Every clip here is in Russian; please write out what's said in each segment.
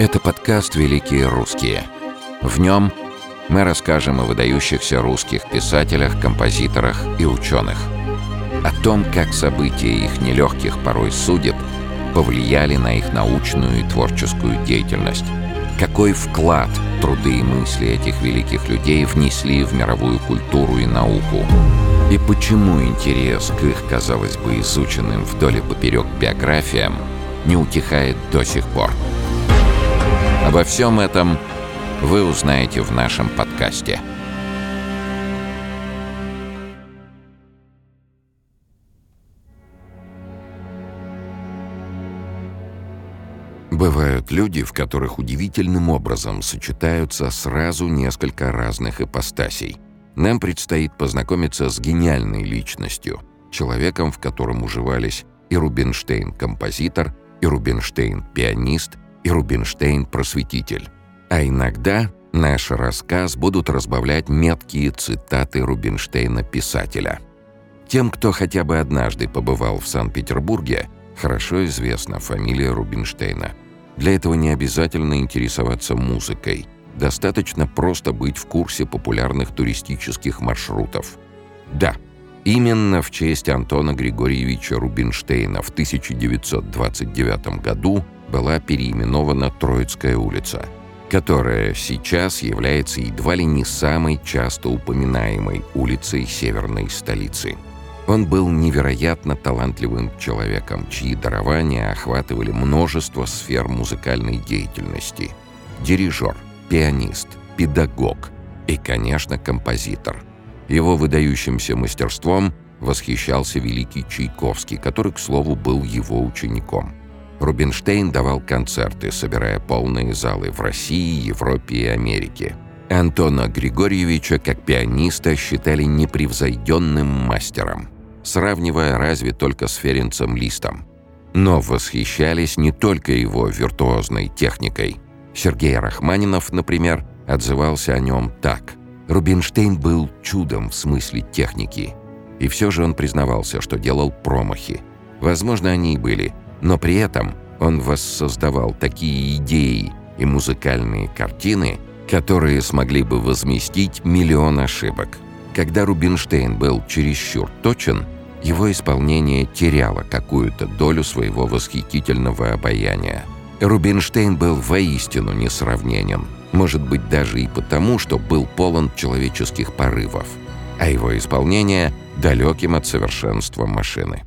Это подкаст «Великие русские». В нем мы расскажем о выдающихся русских писателях, композиторах и ученых. О том, как события их нелегких порой судеб повлияли на их научную и творческую деятельность. Какой вклад труды и мысли этих великих людей внесли в мировую культуру и науку. И почему интерес к их, казалось бы, изученным вдоль и поперек биографиям не утихает до сих пор. Обо всем этом вы узнаете в нашем подкасте. Бывают люди, в которых удивительным образом сочетаются сразу несколько разных ипостасей. Нам предстоит познакомиться с гениальной личностью, человеком, в котором уживались и Рубинштейн-композитор, и Рубинштейн-пианист, и Рубинштейн-просветитель. А иногда наш рассказ будут разбавлять меткие цитаты Рубинштейна-писателя. Тем, кто хотя бы однажды побывал в Санкт-Петербурге, хорошо известна фамилия Рубинштейна. Для этого не обязательно интересоваться музыкой. Достаточно просто быть в курсе популярных туристических маршрутов. Да, именно в честь Антона Григорьевича Рубинштейна в 1929 году была переименована Троицкая улица, которая сейчас является едва ли не самой часто упоминаемой улицей северной столицы. Он был невероятно талантливым человеком, чьи дарования охватывали множество сфер музыкальной деятельности. Дирижер, пианист, педагог и, конечно, композитор. Его выдающимся мастерством восхищался великий Чайковский, который, к слову, был его учеником – Рубинштейн давал концерты, собирая полные залы в России, Европе и Америке. Антона Григорьевича как пианиста считали непревзойденным мастером, сравнивая разве только с Ференцем Листом. Но восхищались не только его виртуозной техникой. Сергей Рахманинов, например, отзывался о нем так. Рубинштейн был чудом в смысле техники. И все же он признавался, что делал промахи. Возможно, они и были – но при этом он воссоздавал такие идеи и музыкальные картины, которые смогли бы возместить миллион ошибок. Когда Рубинштейн был чересчур точен, его исполнение теряло какую-то долю своего восхитительного обаяния. Рубинштейн был воистину несравненен, может быть даже и потому, что был полон человеческих порывов, а его исполнение – далеким от совершенства машины.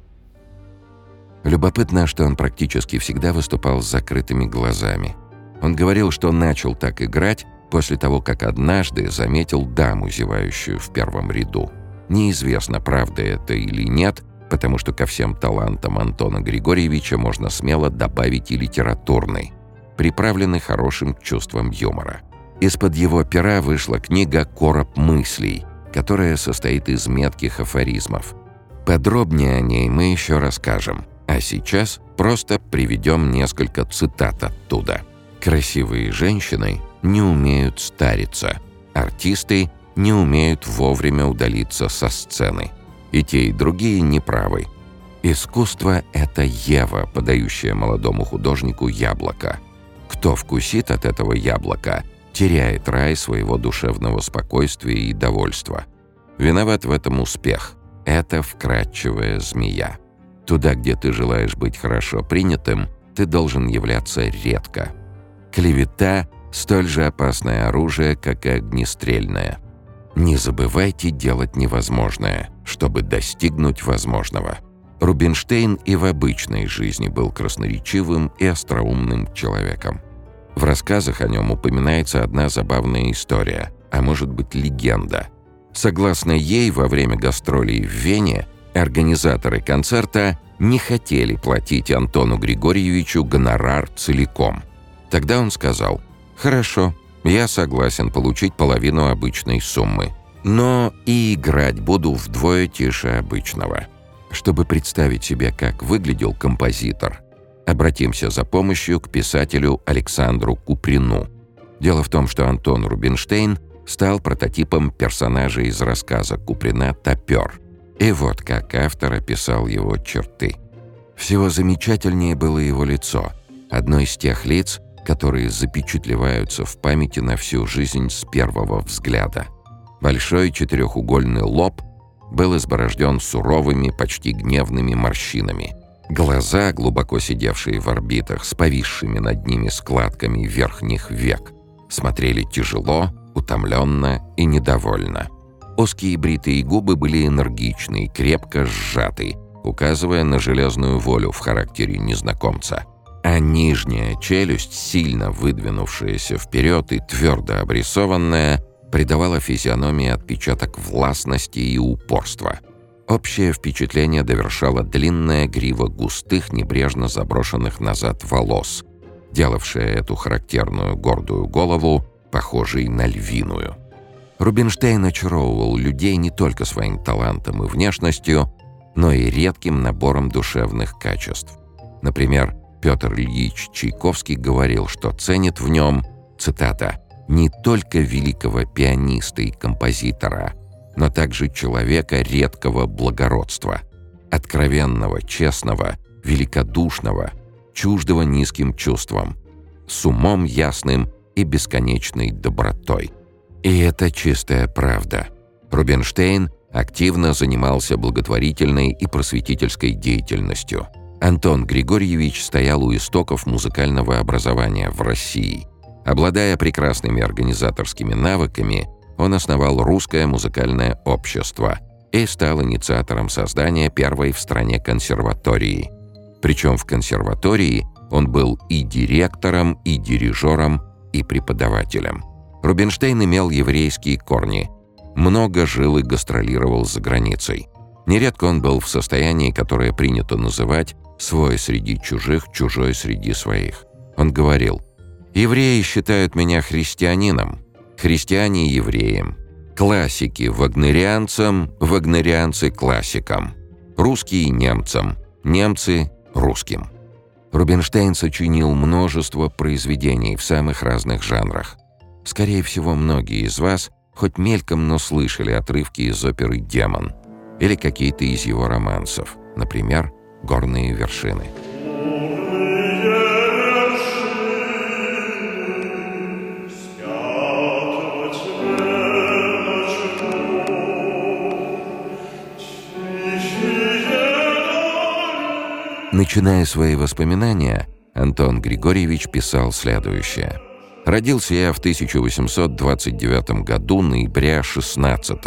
Любопытно, что он практически всегда выступал с закрытыми глазами. Он говорил, что начал так играть после того, как однажды заметил даму, зевающую в первом ряду. Неизвестно, правда это или нет, потому что ко всем талантам Антона Григорьевича можно смело добавить и литературный, приправленный хорошим чувством юмора. Из-под его пера вышла книга «Короб мыслей», которая состоит из метких афоризмов. Подробнее о ней мы еще расскажем – а сейчас просто приведем несколько цитат оттуда. «Красивые женщины не умеют стариться. Артисты не умеют вовремя удалиться со сцены. И те, и другие неправы. Искусство — это Ева, подающая молодому художнику яблоко. Кто вкусит от этого яблока, теряет рай своего душевного спокойствия и довольства. Виноват в этом успех. Это вкрадчивая змея. Туда, где ты желаешь быть хорошо принятым, ты должен являться редко. Клевета – столь же опасное оружие, как и огнестрельное. Не забывайте делать невозможное, чтобы достигнуть возможного. Рубинштейн и в обычной жизни был красноречивым и остроумным человеком. В рассказах о нем упоминается одна забавная история, а может быть легенда. Согласно ей, во время гастролей в Вене Организаторы концерта не хотели платить Антону Григорьевичу гонорар целиком. Тогда он сказал, «Хорошо, я согласен получить половину обычной суммы, но и играть буду вдвое тише обычного». Чтобы представить себе, как выглядел композитор, обратимся за помощью к писателю Александру Куприну. Дело в том, что Антон Рубинштейн стал прототипом персонажа из рассказа Куприна «Топер», и вот как автор описал его черты. Всего замечательнее было его лицо. Одно из тех лиц, которые запечатлеваются в памяти на всю жизнь с первого взгляда. Большой четырехугольный лоб был изборожден суровыми, почти гневными морщинами. Глаза, глубоко сидевшие в орбитах, с повисшими над ними складками верхних век, смотрели тяжело, утомленно и недовольно. Узкие бритые губы были энергичны, крепко сжаты, указывая на железную волю в характере незнакомца. А нижняя челюсть, сильно выдвинувшаяся вперед и твердо обрисованная, придавала физиономии отпечаток властности и упорства. Общее впечатление довершала длинная грива густых, небрежно заброшенных назад волос, делавшая эту характерную гордую голову похожей на львиную. Рубинштейн очаровывал людей не только своим талантом и внешностью, но и редким набором душевных качеств. Например, Петр Ильич Чайковский говорил, что ценит в нем, цитата, «не только великого пианиста и композитора, но также человека редкого благородства, откровенного, честного, великодушного, чуждого низким чувствам, с умом ясным и бесконечной добротой». И это чистая правда. Рубинштейн активно занимался благотворительной и просветительской деятельностью. Антон Григорьевич стоял у истоков музыкального образования в России. Обладая прекрасными организаторскими навыками, он основал Русское музыкальное общество и стал инициатором создания первой в стране консерватории. Причем в консерватории он был и директором, и дирижером, и преподавателем. Рубинштейн имел еврейские корни. Много жил и гастролировал за границей. Нередко он был в состоянии, которое принято называть «свой среди чужих, чужой среди своих». Он говорил, «Евреи считают меня христианином, христиане — евреем, классики — вагнерианцам, вагнерианцы — классикам, русские — немцам, немцы — русским». Рубинштейн сочинил множество произведений в самых разных жанрах. Скорее всего, многие из вас хоть мельком, но слышали отрывки из оперы «Демон» или какие-то из его романсов, например, «Горные вершины». Начиная свои воспоминания, Антон Григорьевич писал следующее – Родился я в 1829 году, ноября 16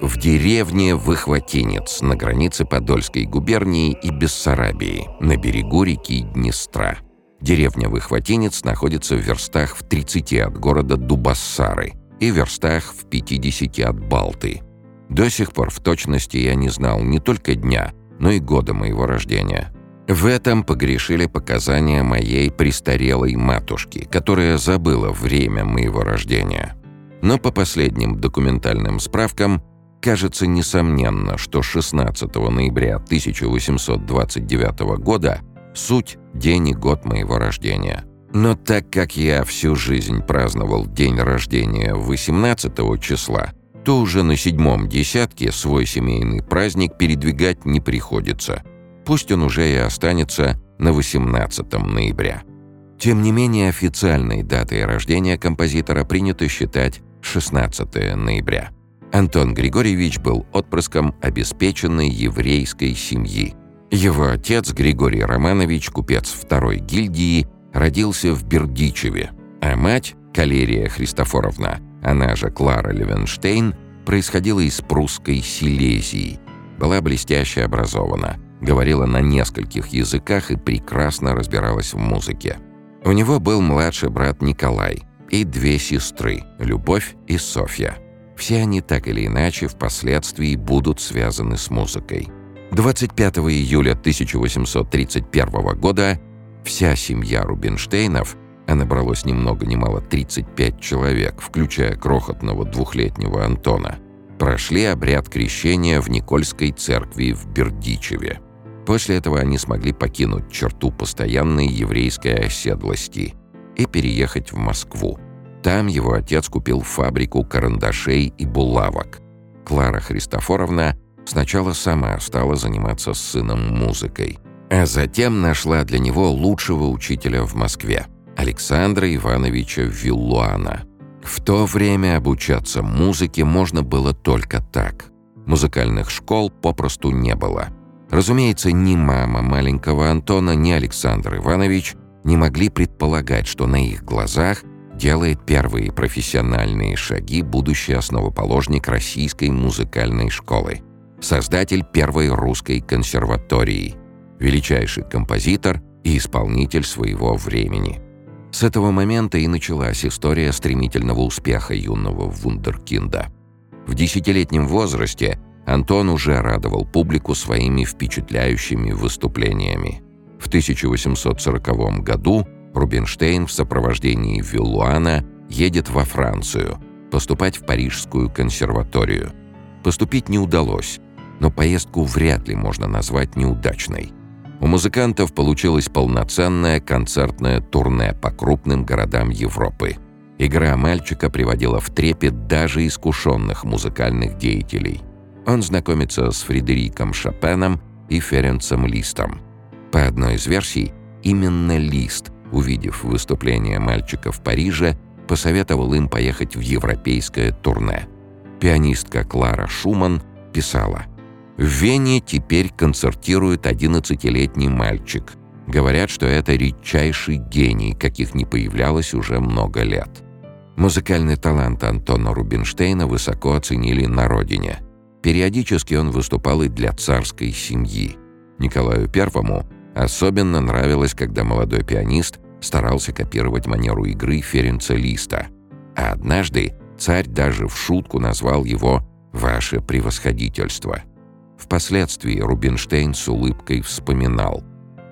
в деревне Выхватинец на границе Подольской губернии и Бессарабии, на берегу реки Днестра. Деревня Выхватинец находится в верстах в 30 от города Дубассары и в верстах в 50 от Балты. До сих пор в точности я не знал не только дня, но и года моего рождения. В этом погрешили показания моей престарелой матушки, которая забыла время моего рождения. Но по последним документальным справкам кажется несомненно, что 16 ноября 1829 года суть день и год моего рождения. Но так как я всю жизнь праздновал день рождения 18 числа, то уже на седьмом десятке свой семейный праздник передвигать не приходится – Пусть он уже и останется на 18 ноября. Тем не менее, официальной датой рождения композитора принято считать 16 ноября. Антон Григорьевич был отпрыском обеспеченной еврейской семьи. Его отец Григорий Романович, купец второй гильдии, родился в Бердичеве, а мать, Калерия Христофоровна, она же Клара Левенштейн, происходила из прусской Силезии, была блестяще образована – говорила на нескольких языках и прекрасно разбиралась в музыке. У него был младший брат Николай и две сестры – Любовь и Софья. Все они так или иначе впоследствии будут связаны с музыкой. 25 июля 1831 года вся семья Рубинштейнов, а набралось ни много ни мало 35 человек, включая крохотного двухлетнего Антона, прошли обряд крещения в Никольской церкви в Бердичеве. После этого они смогли покинуть черту постоянной еврейской оседлости и переехать в Москву. Там его отец купил фабрику карандашей и булавок. Клара Христофоровна сначала сама стала заниматься с сыном музыкой, а затем нашла для него лучшего учителя в Москве. Александра Ивановича Виллуана. В то время обучаться музыке можно было только так. Музыкальных школ попросту не было. Разумеется, ни мама маленького Антона, ни Александр Иванович не могли предполагать, что на их глазах делает первые профессиональные шаги будущий основоположник Российской музыкальной школы, создатель первой русской консерватории, величайший композитор и исполнитель своего времени. С этого момента и началась история стремительного успеха юного вундеркинда. В десятилетнем возрасте Антон уже радовал публику своими впечатляющими выступлениями. В 1840 году Рубинштейн в сопровождении Виллуана едет во Францию, поступать в Парижскую консерваторию. Поступить не удалось, но поездку вряд ли можно назвать неудачной. У музыкантов получилось полноценное концертное турне по крупным городам Европы. Игра мальчика приводила в трепет даже искушенных музыкальных деятелей. Он знакомится с Фредериком Шопеном и Ференцем Листом. По одной из версий, именно Лист, увидев выступление мальчика в Париже, посоветовал им поехать в европейское турне. Пианистка Клара Шуман писала в Вене теперь концертирует 11-летний мальчик. Говорят, что это редчайший гений, каких не появлялось уже много лет. Музыкальный талант Антона Рубинштейна высоко оценили на родине. Периодически он выступал и для царской семьи. Николаю I особенно нравилось, когда молодой пианист старался копировать манеру игры Ференца Листа. А однажды царь даже в шутку назвал его «Ваше превосходительство». Впоследствии Рубинштейн с улыбкой вспоминал.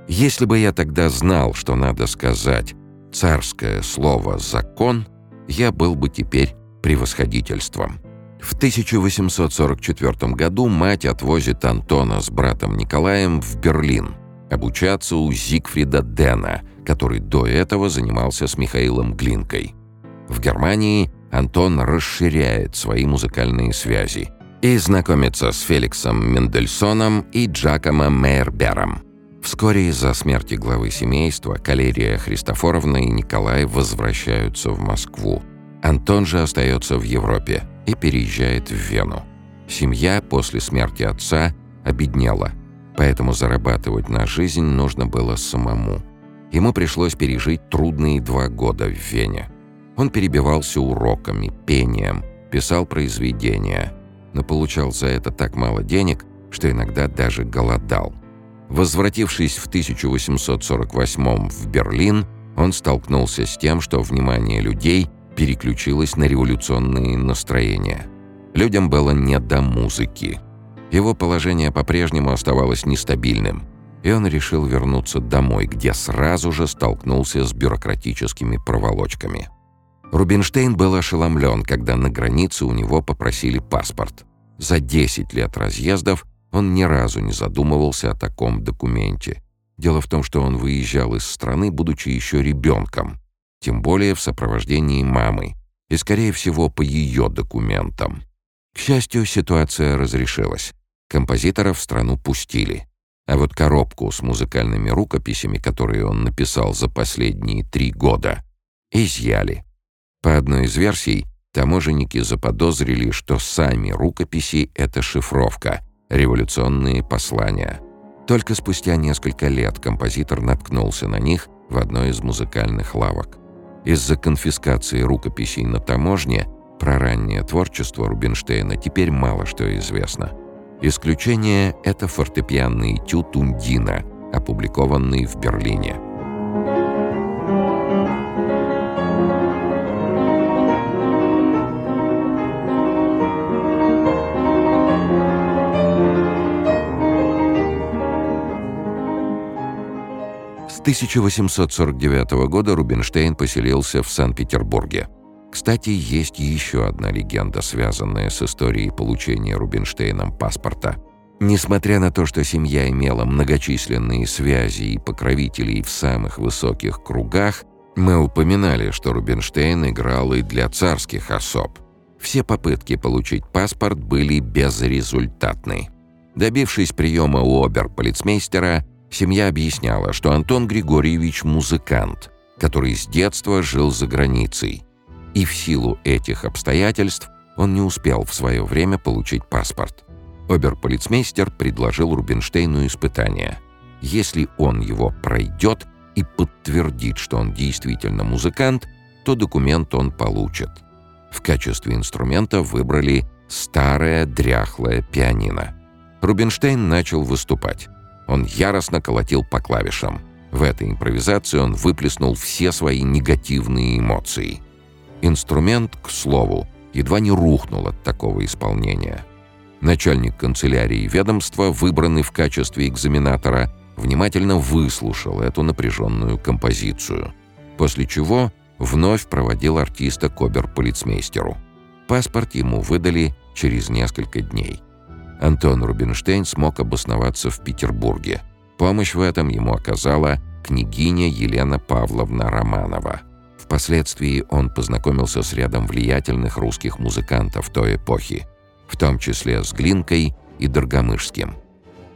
«Если бы я тогда знал, что надо сказать царское слово «закон», я был бы теперь превосходительством». В 1844 году мать отвозит Антона с братом Николаем в Берлин обучаться у Зигфрида Дена, который до этого занимался с Михаилом Глинкой. В Германии Антон расширяет свои музыкальные связи – и знакомится с Феликсом Мендельсоном и Джакомо Мейербером. Вскоре из-за смерти главы семейства Калерия Христофоровна и Николай возвращаются в Москву. Антон же остается в Европе и переезжает в Вену. Семья после смерти отца обеднела, поэтому зарабатывать на жизнь нужно было самому. Ему пришлось пережить трудные два года в Вене. Он перебивался уроками, пением, писал произведения – но получал за это так мало денег, что иногда даже голодал. Возвратившись в 1848 в Берлин, он столкнулся с тем, что внимание людей переключилось на революционные настроения. Людям было не до музыки. Его положение по-прежнему оставалось нестабильным, и он решил вернуться домой, где сразу же столкнулся с бюрократическими проволочками. Рубинштейн был ошеломлен, когда на границе у него попросили паспорт. За 10 лет разъездов он ни разу не задумывался о таком документе. Дело в том, что он выезжал из страны, будучи еще ребенком, тем более в сопровождении мамы, и, скорее всего, по ее документам. К счастью, ситуация разрешилась. Композитора в страну пустили. А вот коробку с музыкальными рукописями, которые он написал за последние три года, изъяли. По одной из версий, таможенники заподозрили, что сами рукописи — это шифровка, революционные послания. Только спустя несколько лет композитор наткнулся на них в одной из музыкальных лавок. Из-за конфискации рукописей на таможне про раннее творчество Рубинштейна теперь мало что известно. Исключение — это фортепианный этюд Ундина, опубликованный в Берлине. С 1849 года Рубинштейн поселился в Санкт-Петербурге. Кстати, есть еще одна легенда, связанная с историей получения Рубинштейном паспорта. Несмотря на то, что семья имела многочисленные связи и покровителей в самых высоких кругах, мы упоминали, что Рубинштейн играл и для царских особ. Все попытки получить паспорт были безрезультатны. Добившись приема у обер-полицмейстера, Семья объясняла, что Антон Григорьевич – музыкант. который с детства жил за границей. И в силу этих обстоятельств он не успел в свое время получить паспорт. Оберполицмейстер предложил Рубинштейну испытание. Если он его пройдет и подтвердит, что он действительно музыкант, то документ он получит. В качестве инструмента выбрали старое дряхлое пианино. Рубинштейн начал выступать. Он яростно колотил по клавишам. В этой импровизации он выплеснул все свои негативные эмоции. Инструмент, к слову, едва не рухнул от такого исполнения. Начальник канцелярии ведомства, выбранный в качестве экзаменатора, внимательно выслушал эту напряженную композицию, после чего вновь проводил артиста к оберполицмейстеру. Паспорт ему выдали через несколько дней. Антон Рубинштейн смог обосноваться в Петербурге. Помощь в этом ему оказала княгиня Елена Павловна Романова. Впоследствии он познакомился с рядом влиятельных русских музыкантов той эпохи, в том числе с Глинкой и Доргомышским.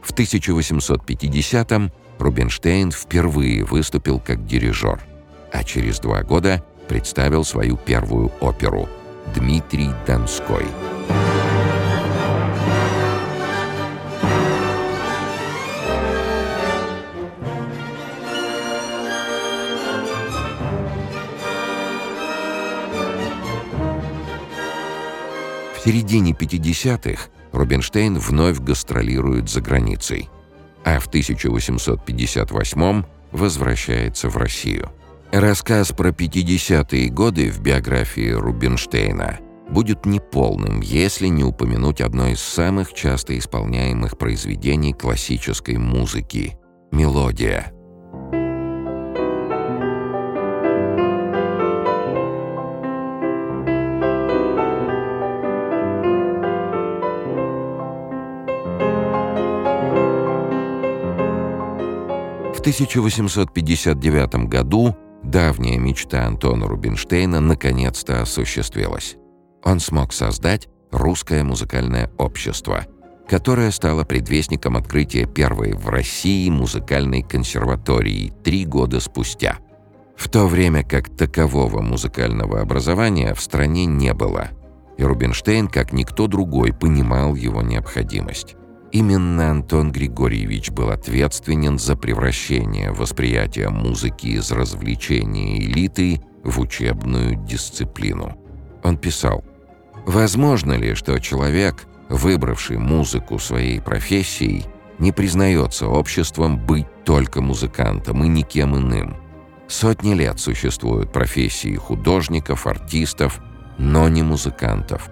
В 1850-м Рубинштейн впервые выступил как дирижер, а через два года представил свою первую оперу «Дмитрий Донской». В середине 50-х Рубинштейн вновь гастролирует за границей, а в 1858 возвращается в Россию. Рассказ про 50-е годы в биографии Рубинштейна будет неполным, если не упомянуть одно из самых часто исполняемых произведений классической музыки — «Мелодия», 1859 году давняя мечта Антона Рубинштейна наконец-то осуществилась. Он смог создать русское музыкальное общество, которое стало предвестником открытия первой в России музыкальной консерватории три года спустя. В то время как такового музыкального образования в стране не было, и Рубинштейн, как никто другой, понимал его необходимость. Именно Антон Григорьевич был ответственен за превращение восприятия музыки из развлечения элиты в учебную дисциплину. Он писал, «Возможно ли, что человек, выбравший музыку своей профессией, не признается обществом быть только музыкантом и никем иным? Сотни лет существуют профессии художников, артистов, но не музыкантов.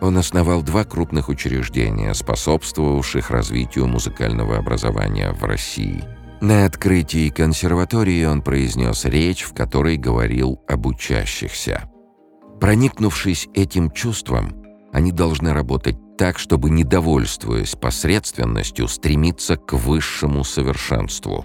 Он основал два крупных учреждения, способствовавших развитию музыкального образования в России. На открытии консерватории он произнес речь, в которой говорил об учащихся. Проникнувшись этим чувством, они должны работать так, чтобы, недовольствуясь посредственностью, стремиться к высшему совершенству.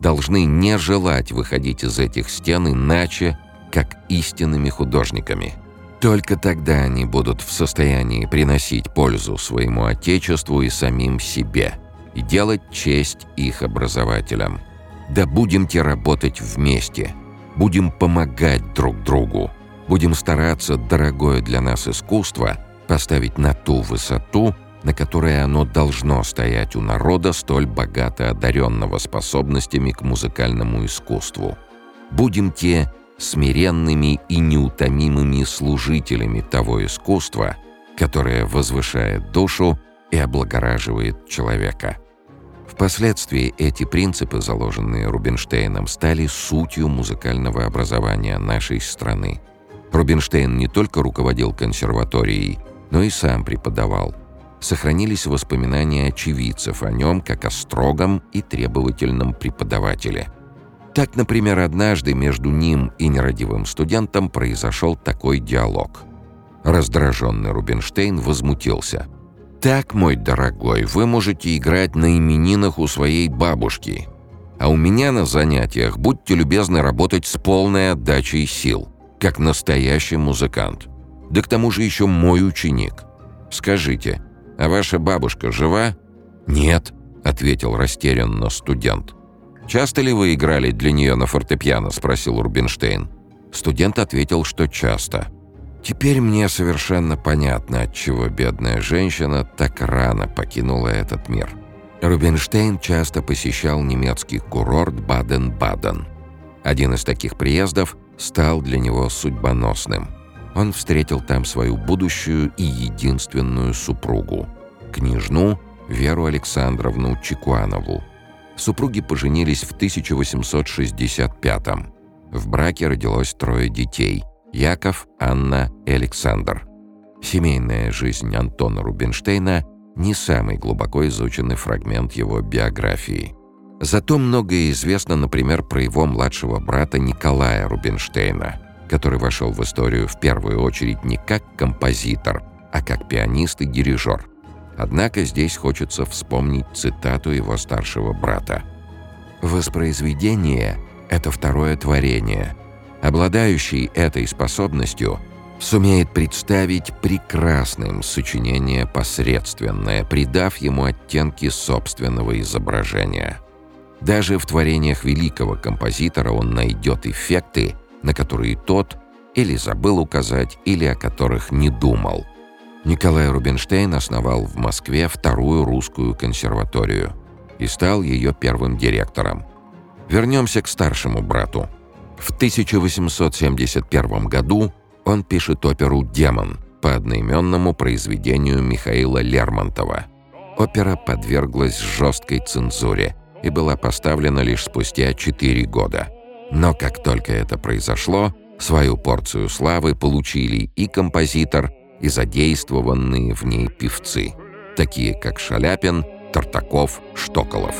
Должны не желать выходить из этих стен иначе, как истинными художниками – только тогда они будут в состоянии приносить пользу своему Отечеству и самим себе и делать честь их образователям. Да будемте работать вместе, будем помогать друг другу, будем стараться дорогое для нас искусство поставить на ту высоту, на которой оно должно стоять у народа, столь богато одаренного способностями к музыкальному искусству. Будем те смиренными и неутомимыми служителями того искусства, которое возвышает душу и облагораживает человека. Впоследствии эти принципы, заложенные Рубинштейном, стали сутью музыкального образования нашей страны. Рубинштейн не только руководил консерваторией, но и сам преподавал. Сохранились воспоминания очевидцев о нем как о строгом и требовательном преподавателе – так, например, однажды между ним и нерадивым студентом произошел такой диалог. Раздраженный Рубинштейн возмутился. «Так, мой дорогой, вы можете играть на именинах у своей бабушки, а у меня на занятиях будьте любезны работать с полной отдачей сил, как настоящий музыкант. Да к тому же еще мой ученик. Скажите, а ваша бабушка жива?» «Нет», — ответил растерянно студент. «Часто ли вы играли для нее на фортепиано?» — спросил Рубинштейн. Студент ответил, что часто. Теперь мне совершенно понятно, отчего бедная женщина так рано покинула этот мир. Рубинштейн часто посещал немецкий курорт Баден-Баден. Один из таких приездов стал для него судьбоносным. Он встретил там свою будущую и единственную супругу – княжну Веру Александровну Чекуанову. Супруги поженились в 1865 -м. В браке родилось трое детей – Яков, Анна и Александр. Семейная жизнь Антона Рубинштейна – не самый глубоко изученный фрагмент его биографии. Зато многое известно, например, про его младшего брата Николая Рубинштейна, который вошел в историю в первую очередь не как композитор, а как пианист и дирижер. Однако здесь хочется вспомнить цитату его старшего брата. «Воспроизведение — это второе творение, Обладающий этой способностью сумеет представить прекрасным сочинение посредственное, придав ему оттенки собственного изображения. Даже в творениях великого композитора он найдет эффекты, на которые тот или забыл указать, или о которых не думал. Николай Рубинштейн основал в Москве вторую русскую консерваторию и стал ее первым директором. Вернемся к старшему брату – в 1871 году он пишет оперу «Демон» по одноименному произведению Михаила Лермонтова. Опера подверглась жесткой цензуре и была поставлена лишь спустя 4 года. Но как только это произошло, свою порцию славы получили и композитор, и задействованные в ней певцы, такие как Шаляпин, Тартаков, Штоколов.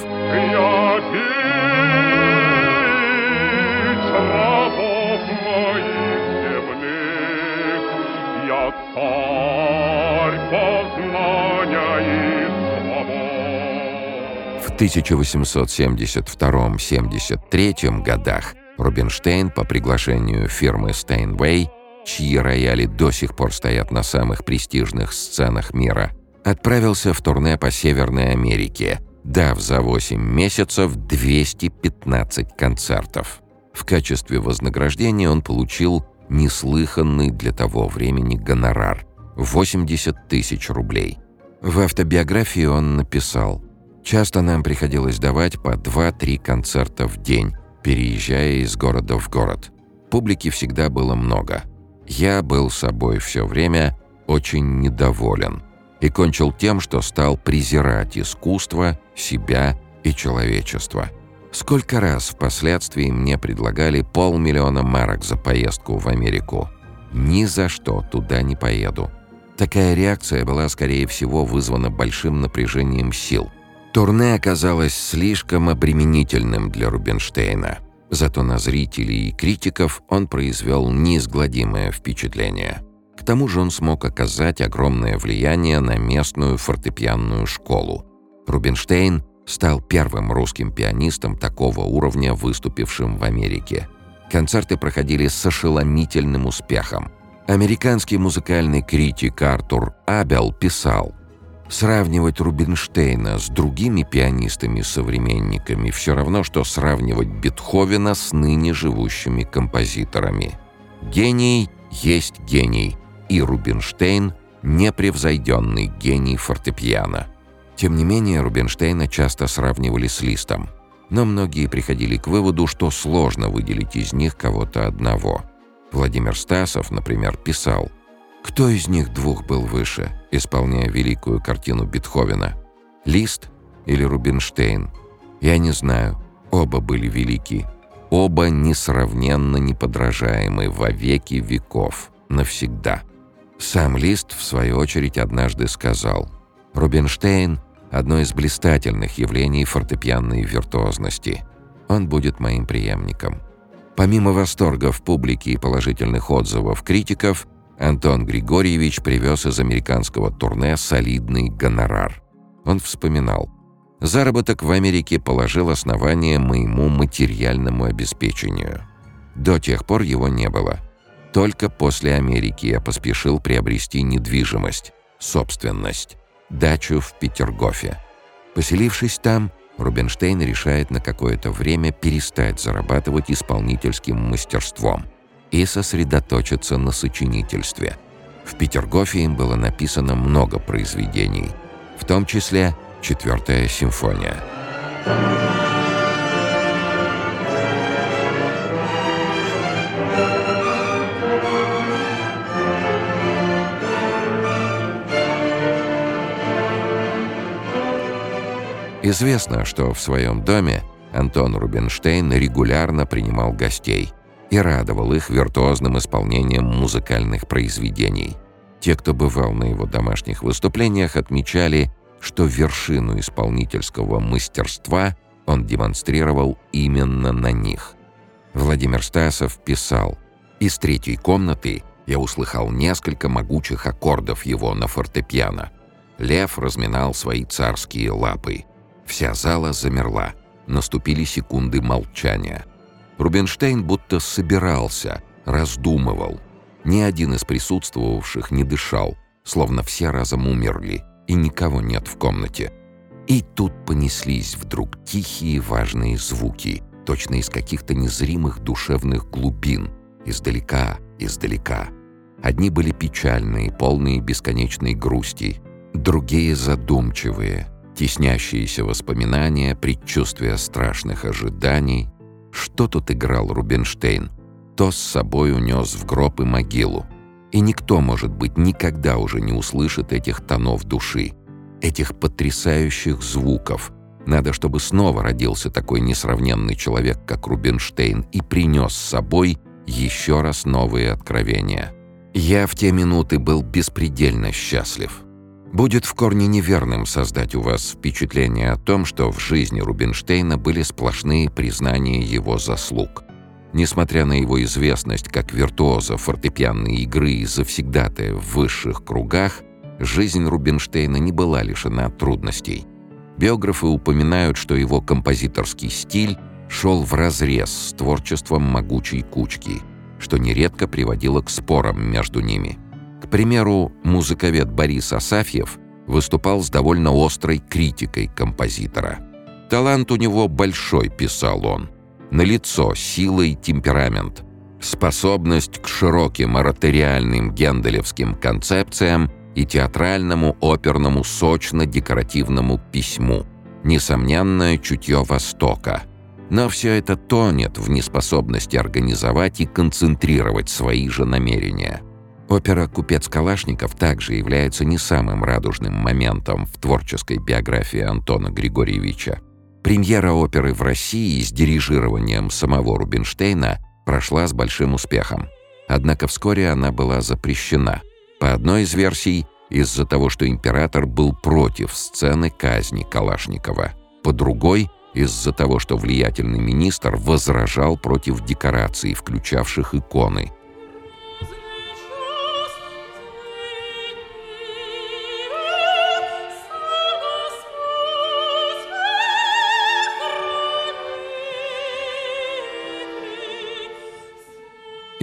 В 1872-73 годах Рубинштейн по приглашению фирмы Steinway, чьи рояли до сих пор стоят на самых престижных сценах мира, отправился в турне по Северной Америке, дав за 8 месяцев 215 концертов. В качестве вознаграждения он получил неслыханный для того времени гонорар – 80 тысяч рублей. В автобиографии он написал «Часто нам приходилось давать по 2-3 концерта в день, переезжая из города в город. Публики всегда было много. Я был собой все время очень недоволен и кончил тем, что стал презирать искусство, себя и человечество». Сколько раз впоследствии мне предлагали полмиллиона марок за поездку в Америку. Ни за что туда не поеду. Такая реакция была, скорее всего, вызвана большим напряжением сил. Турне оказалось слишком обременительным для Рубинштейна. Зато на зрителей и критиков он произвел неизгладимое впечатление. К тому же он смог оказать огромное влияние на местную фортепианную школу. Рубинштейн стал первым русским пианистом такого уровня, выступившим в Америке. Концерты проходили с ошеломительным успехом. Американский музыкальный критик Артур Абел писал «Сравнивать Рубинштейна с другими пианистами-современниками все равно, что сравнивать Бетховена с ныне живущими композиторами. Гений есть гений, и Рубинштейн – непревзойденный гений фортепиано». Тем не менее, Рубинштейна часто сравнивали с Листом. Но многие приходили к выводу, что сложно выделить из них кого-то одного. Владимир Стасов, например, писал «Кто из них двух был выше, исполняя великую картину Бетховена? Лист или Рубинштейн? Я не знаю. Оба были велики. Оба несравненно неподражаемы во веки веков, навсегда». Сам Лист, в свою очередь, однажды сказал – Рубинштейн — одно из блистательных явлений фортепианной виртуозности. Он будет моим преемником. Помимо восторга в публике и положительных отзывов критиков, Антон Григорьевич привез из американского турне солидный гонорар. Он вспоминал. «Заработок в Америке положил основание моему материальному обеспечению. До тех пор его не было. Только после Америки я поспешил приобрести недвижимость, собственность дачу в Петергофе. Поселившись там, Рубинштейн решает на какое-то время перестать зарабатывать исполнительским мастерством и сосредоточиться на сочинительстве. В Петергофе им было написано много произведений, в том числе «Четвертая симфония». Известно, что в своем доме Антон Рубинштейн регулярно принимал гостей и радовал их виртуозным исполнением музыкальных произведений. Те, кто бывал на его домашних выступлениях, отмечали, что вершину исполнительского мастерства он демонстрировал именно на них. Владимир Стасов писал «Из третьей комнаты я услыхал несколько могучих аккордов его на фортепиано. Лев разминал свои царские лапы. Вся зала замерла. Наступили секунды молчания. Рубинштейн будто собирался, раздумывал. Ни один из присутствовавших не дышал, словно все разом умерли, и никого нет в комнате. И тут понеслись вдруг тихие важные звуки, точно из каких-то незримых душевных глубин, издалека, издалека. Одни были печальные, полные бесконечной грусти, другие задумчивые, Теснящиеся воспоминания, предчувствия страшных ожиданий. Что тут играл Рубинштейн? То с собой унес в гроб и могилу. И никто, может быть, никогда уже не услышит этих тонов души, этих потрясающих звуков. Надо, чтобы снова родился такой несравненный человек, как Рубинштейн, и принес с собой еще раз новые откровения. Я в те минуты был беспредельно счастлив. Будет в корне неверным создать у вас впечатление о том, что в жизни Рубинштейна были сплошные признания его заслуг. Несмотря на его известность как виртуоза фортепианной игры и завсегдатая в высших кругах, жизнь Рубинштейна не была лишена трудностей. Биографы упоминают, что его композиторский стиль шел вразрез с творчеством могучей кучки, что нередко приводило к спорам между ними – примеру, музыковед Борис Асафьев выступал с довольно острой критикой композитора. «Талант у него большой», — писал он. «Налицо сила и темперамент, способность к широким ораториальным генделевским концепциям и театральному оперному сочно-декоративному письму, несомненное чутье Востока». Но все это тонет в неспособности организовать и концентрировать свои же намерения – Опера «Купец Калашников» также является не самым радужным моментом в творческой биографии Антона Григорьевича. Премьера оперы в России с дирижированием самого Рубинштейна прошла с большим успехом. Однако вскоре она была запрещена. По одной из версий, из-за того, что император был против сцены казни Калашникова. По другой — из-за того, что влиятельный министр возражал против декораций, включавших иконы —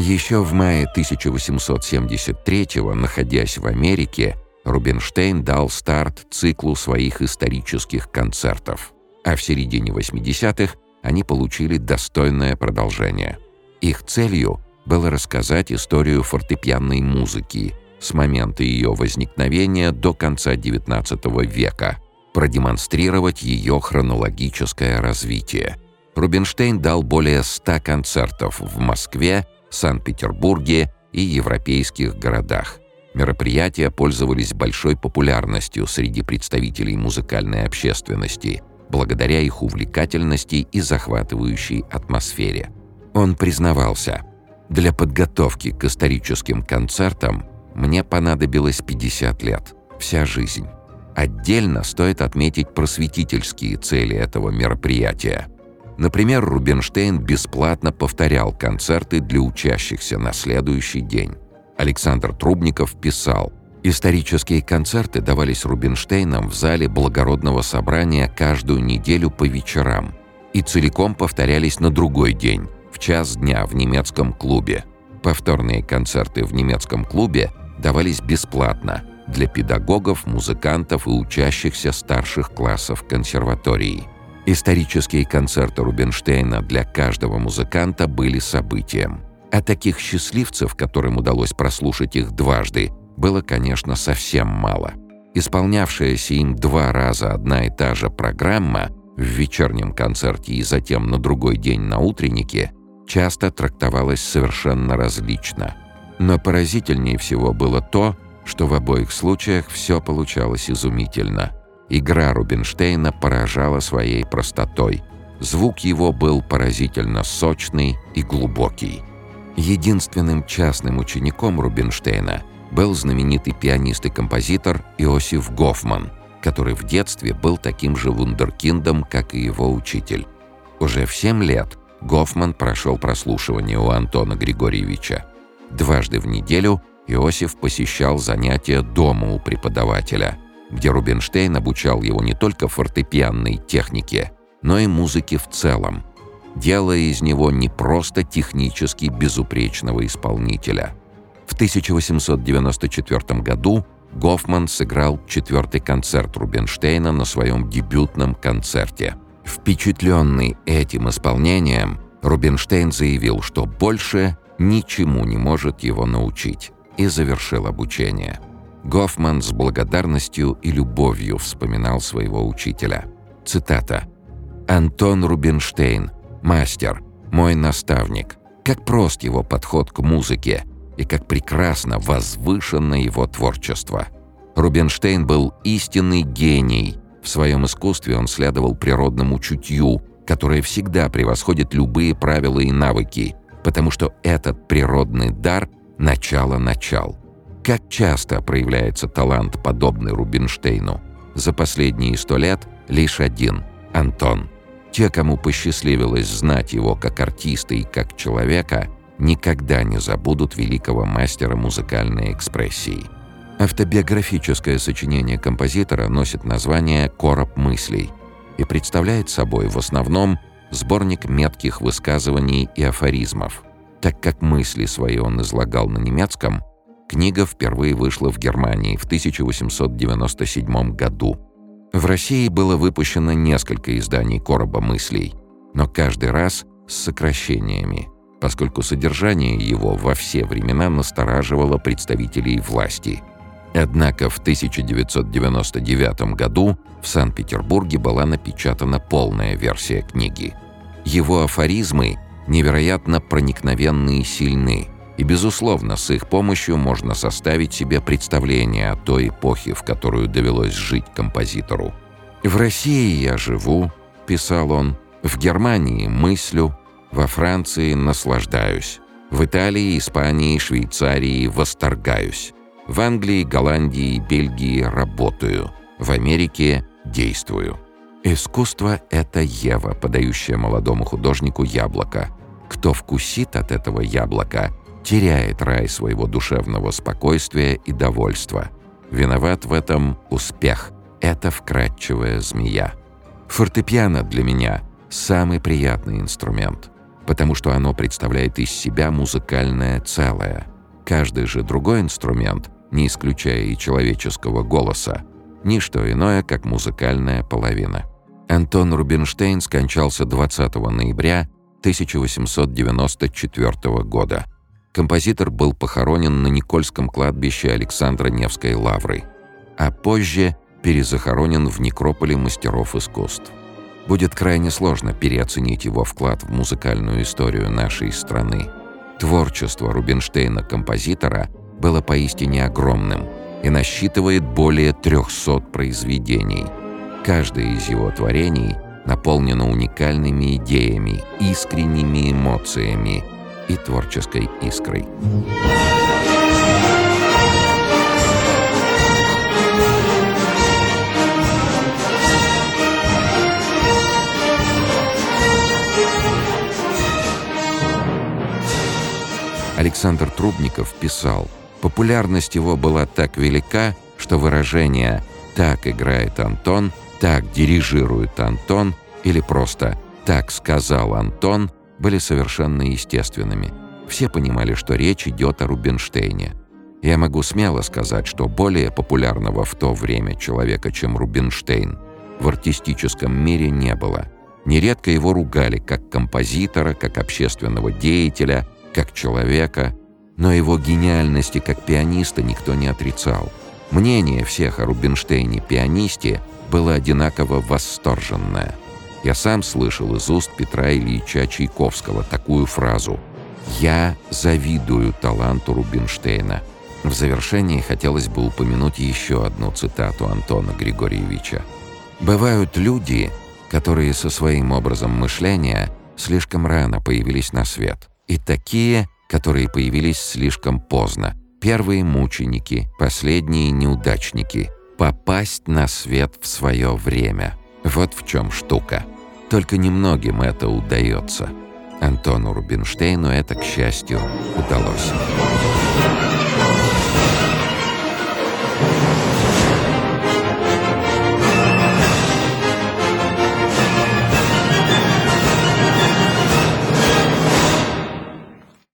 Еще в мае 1873-го, находясь в Америке, Рубинштейн дал старт циклу своих исторических концертов, а в середине 80-х они получили достойное продолжение. Их целью было рассказать историю фортепианной музыки с момента ее возникновения до конца XIX века, продемонстрировать ее хронологическое развитие. Рубинштейн дал более 100 концертов в Москве Санкт-Петербурге и европейских городах. Мероприятия пользовались большой популярностью среди представителей музыкальной общественности, благодаря их увлекательности и захватывающей атмосфере. Он признавался, «Для подготовки к историческим концертам мне понадобилось 50 лет, вся жизнь. Отдельно стоит отметить просветительские цели этого мероприятия – Например, Рубинштейн бесплатно повторял концерты для учащихся на следующий день. Александр Трубников писал, «Исторические концерты давались Рубинштейном в зале благородного собрания каждую неделю по вечерам и целиком повторялись на другой день, в час дня в немецком клубе. Повторные концерты в немецком клубе давались бесплатно для педагогов, музыкантов и учащихся старших классов консерватории. Исторические концерты Рубинштейна для каждого музыканта были событием. А таких счастливцев, которым удалось прослушать их дважды, было, конечно, совсем мало. Исполнявшаяся им два раза одна и та же программа в вечернем концерте и затем на другой день на утреннике часто трактовалась совершенно различно. Но поразительнее всего было то, что в обоих случаях все получалось изумительно. Игра Рубинштейна поражала своей простотой. Звук его был поразительно сочный и глубокий. Единственным частным учеником Рубинштейна был знаменитый пианист и композитор Иосиф Гофман, который в детстве был таким же вундеркиндом, как и его учитель. Уже в 7 лет Гофман прошел прослушивание у Антона Григорьевича. Дважды в неделю Иосиф посещал занятия дома у преподавателя, где Рубинштейн обучал его не только фортепианной технике, но и музыке в целом, делая из него не просто технически безупречного исполнителя. В 1894 году Гофман сыграл четвертый концерт Рубинштейна на своем дебютном концерте. Впечатленный этим исполнением, Рубинштейн заявил, что больше ничему не может его научить, и завершил обучение. Гофман с благодарностью и любовью вспоминал своего учителя. Цитата. «Антон Рубинштейн, мастер, мой наставник. Как прост его подход к музыке, и как прекрасно возвышено его творчество. Рубинштейн был истинный гений. В своем искусстве он следовал природному чутью, которое всегда превосходит любые правила и навыки, потому что этот природный дар – начало начал. Как часто проявляется талант, подобный Рубинштейну? За последние сто лет лишь один – Антон. Те, кому посчастливилось знать его как артиста и как человека – никогда не забудут великого мастера музыкальной экспрессии. Автобиографическое сочинение композитора носит название «Короб мыслей» и представляет собой в основном сборник метких высказываний и афоризмов. Так как мысли свои он излагал на немецком, книга впервые вышла в Германии в 1897 году. В России было выпущено несколько изданий «Короба мыслей», но каждый раз с сокращениями – поскольку содержание его во все времена настораживало представителей власти. Однако в 1999 году в Санкт-Петербурге была напечатана полная версия книги. Его афоризмы невероятно проникновенны и сильны, и, безусловно, с их помощью можно составить себе представление о той эпохе, в которую довелось жить композитору. «В России я живу», — писал он, — «в Германии мыслю, во Франции наслаждаюсь. В Италии, Испании, Швейцарии восторгаюсь. В Англии, Голландии, Бельгии работаю. В Америке действую. Искусство — это Ева, подающая молодому художнику яблоко. Кто вкусит от этого яблока, теряет рай своего душевного спокойствия и довольства. Виноват в этом успех. Это вкрадчивая змея. Фортепиано для меня — самый приятный инструмент потому что оно представляет из себя музыкальное целое. Каждый же другой инструмент, не исключая и человеческого голоса, ни что иное, как музыкальная половина. Антон Рубинштейн скончался 20 ноября 1894 года. Композитор был похоронен на Никольском кладбище Александра Невской лавры, а позже перезахоронен в некрополе мастеров искусств. Будет крайне сложно переоценить его вклад в музыкальную историю нашей страны. Творчество Рубинштейна-композитора было поистине огромным и насчитывает более 300 произведений. Каждое из его творений наполнено уникальными идеями, искренними эмоциями и творческой искрой. Александр Трубников писал, популярность его была так велика, что выражение «так играет Антон», «так дирижирует Антон» или просто «так сказал Антон» были совершенно естественными. Все понимали, что речь идет о Рубинштейне. Я могу смело сказать, что более популярного в то время человека, чем Рубинштейн, в артистическом мире не было. Нередко его ругали как композитора, как общественного деятеля, как человека, но его гениальности как пианиста никто не отрицал. Мнение всех о Рубинштейне-пианисте было одинаково восторженное. Я сам слышал из уст Петра Ильича Чайковского такую фразу «Я завидую таланту Рубинштейна». В завершении хотелось бы упомянуть еще одну цитату Антона Григорьевича. «Бывают люди, которые со своим образом мышления слишком рано появились на свет, и такие, которые появились слишком поздно. Первые мученики, последние неудачники. Попасть на свет в свое время. Вот в чем штука. Только немногим это удается. Антону Рубинштейну это, к счастью, удалось.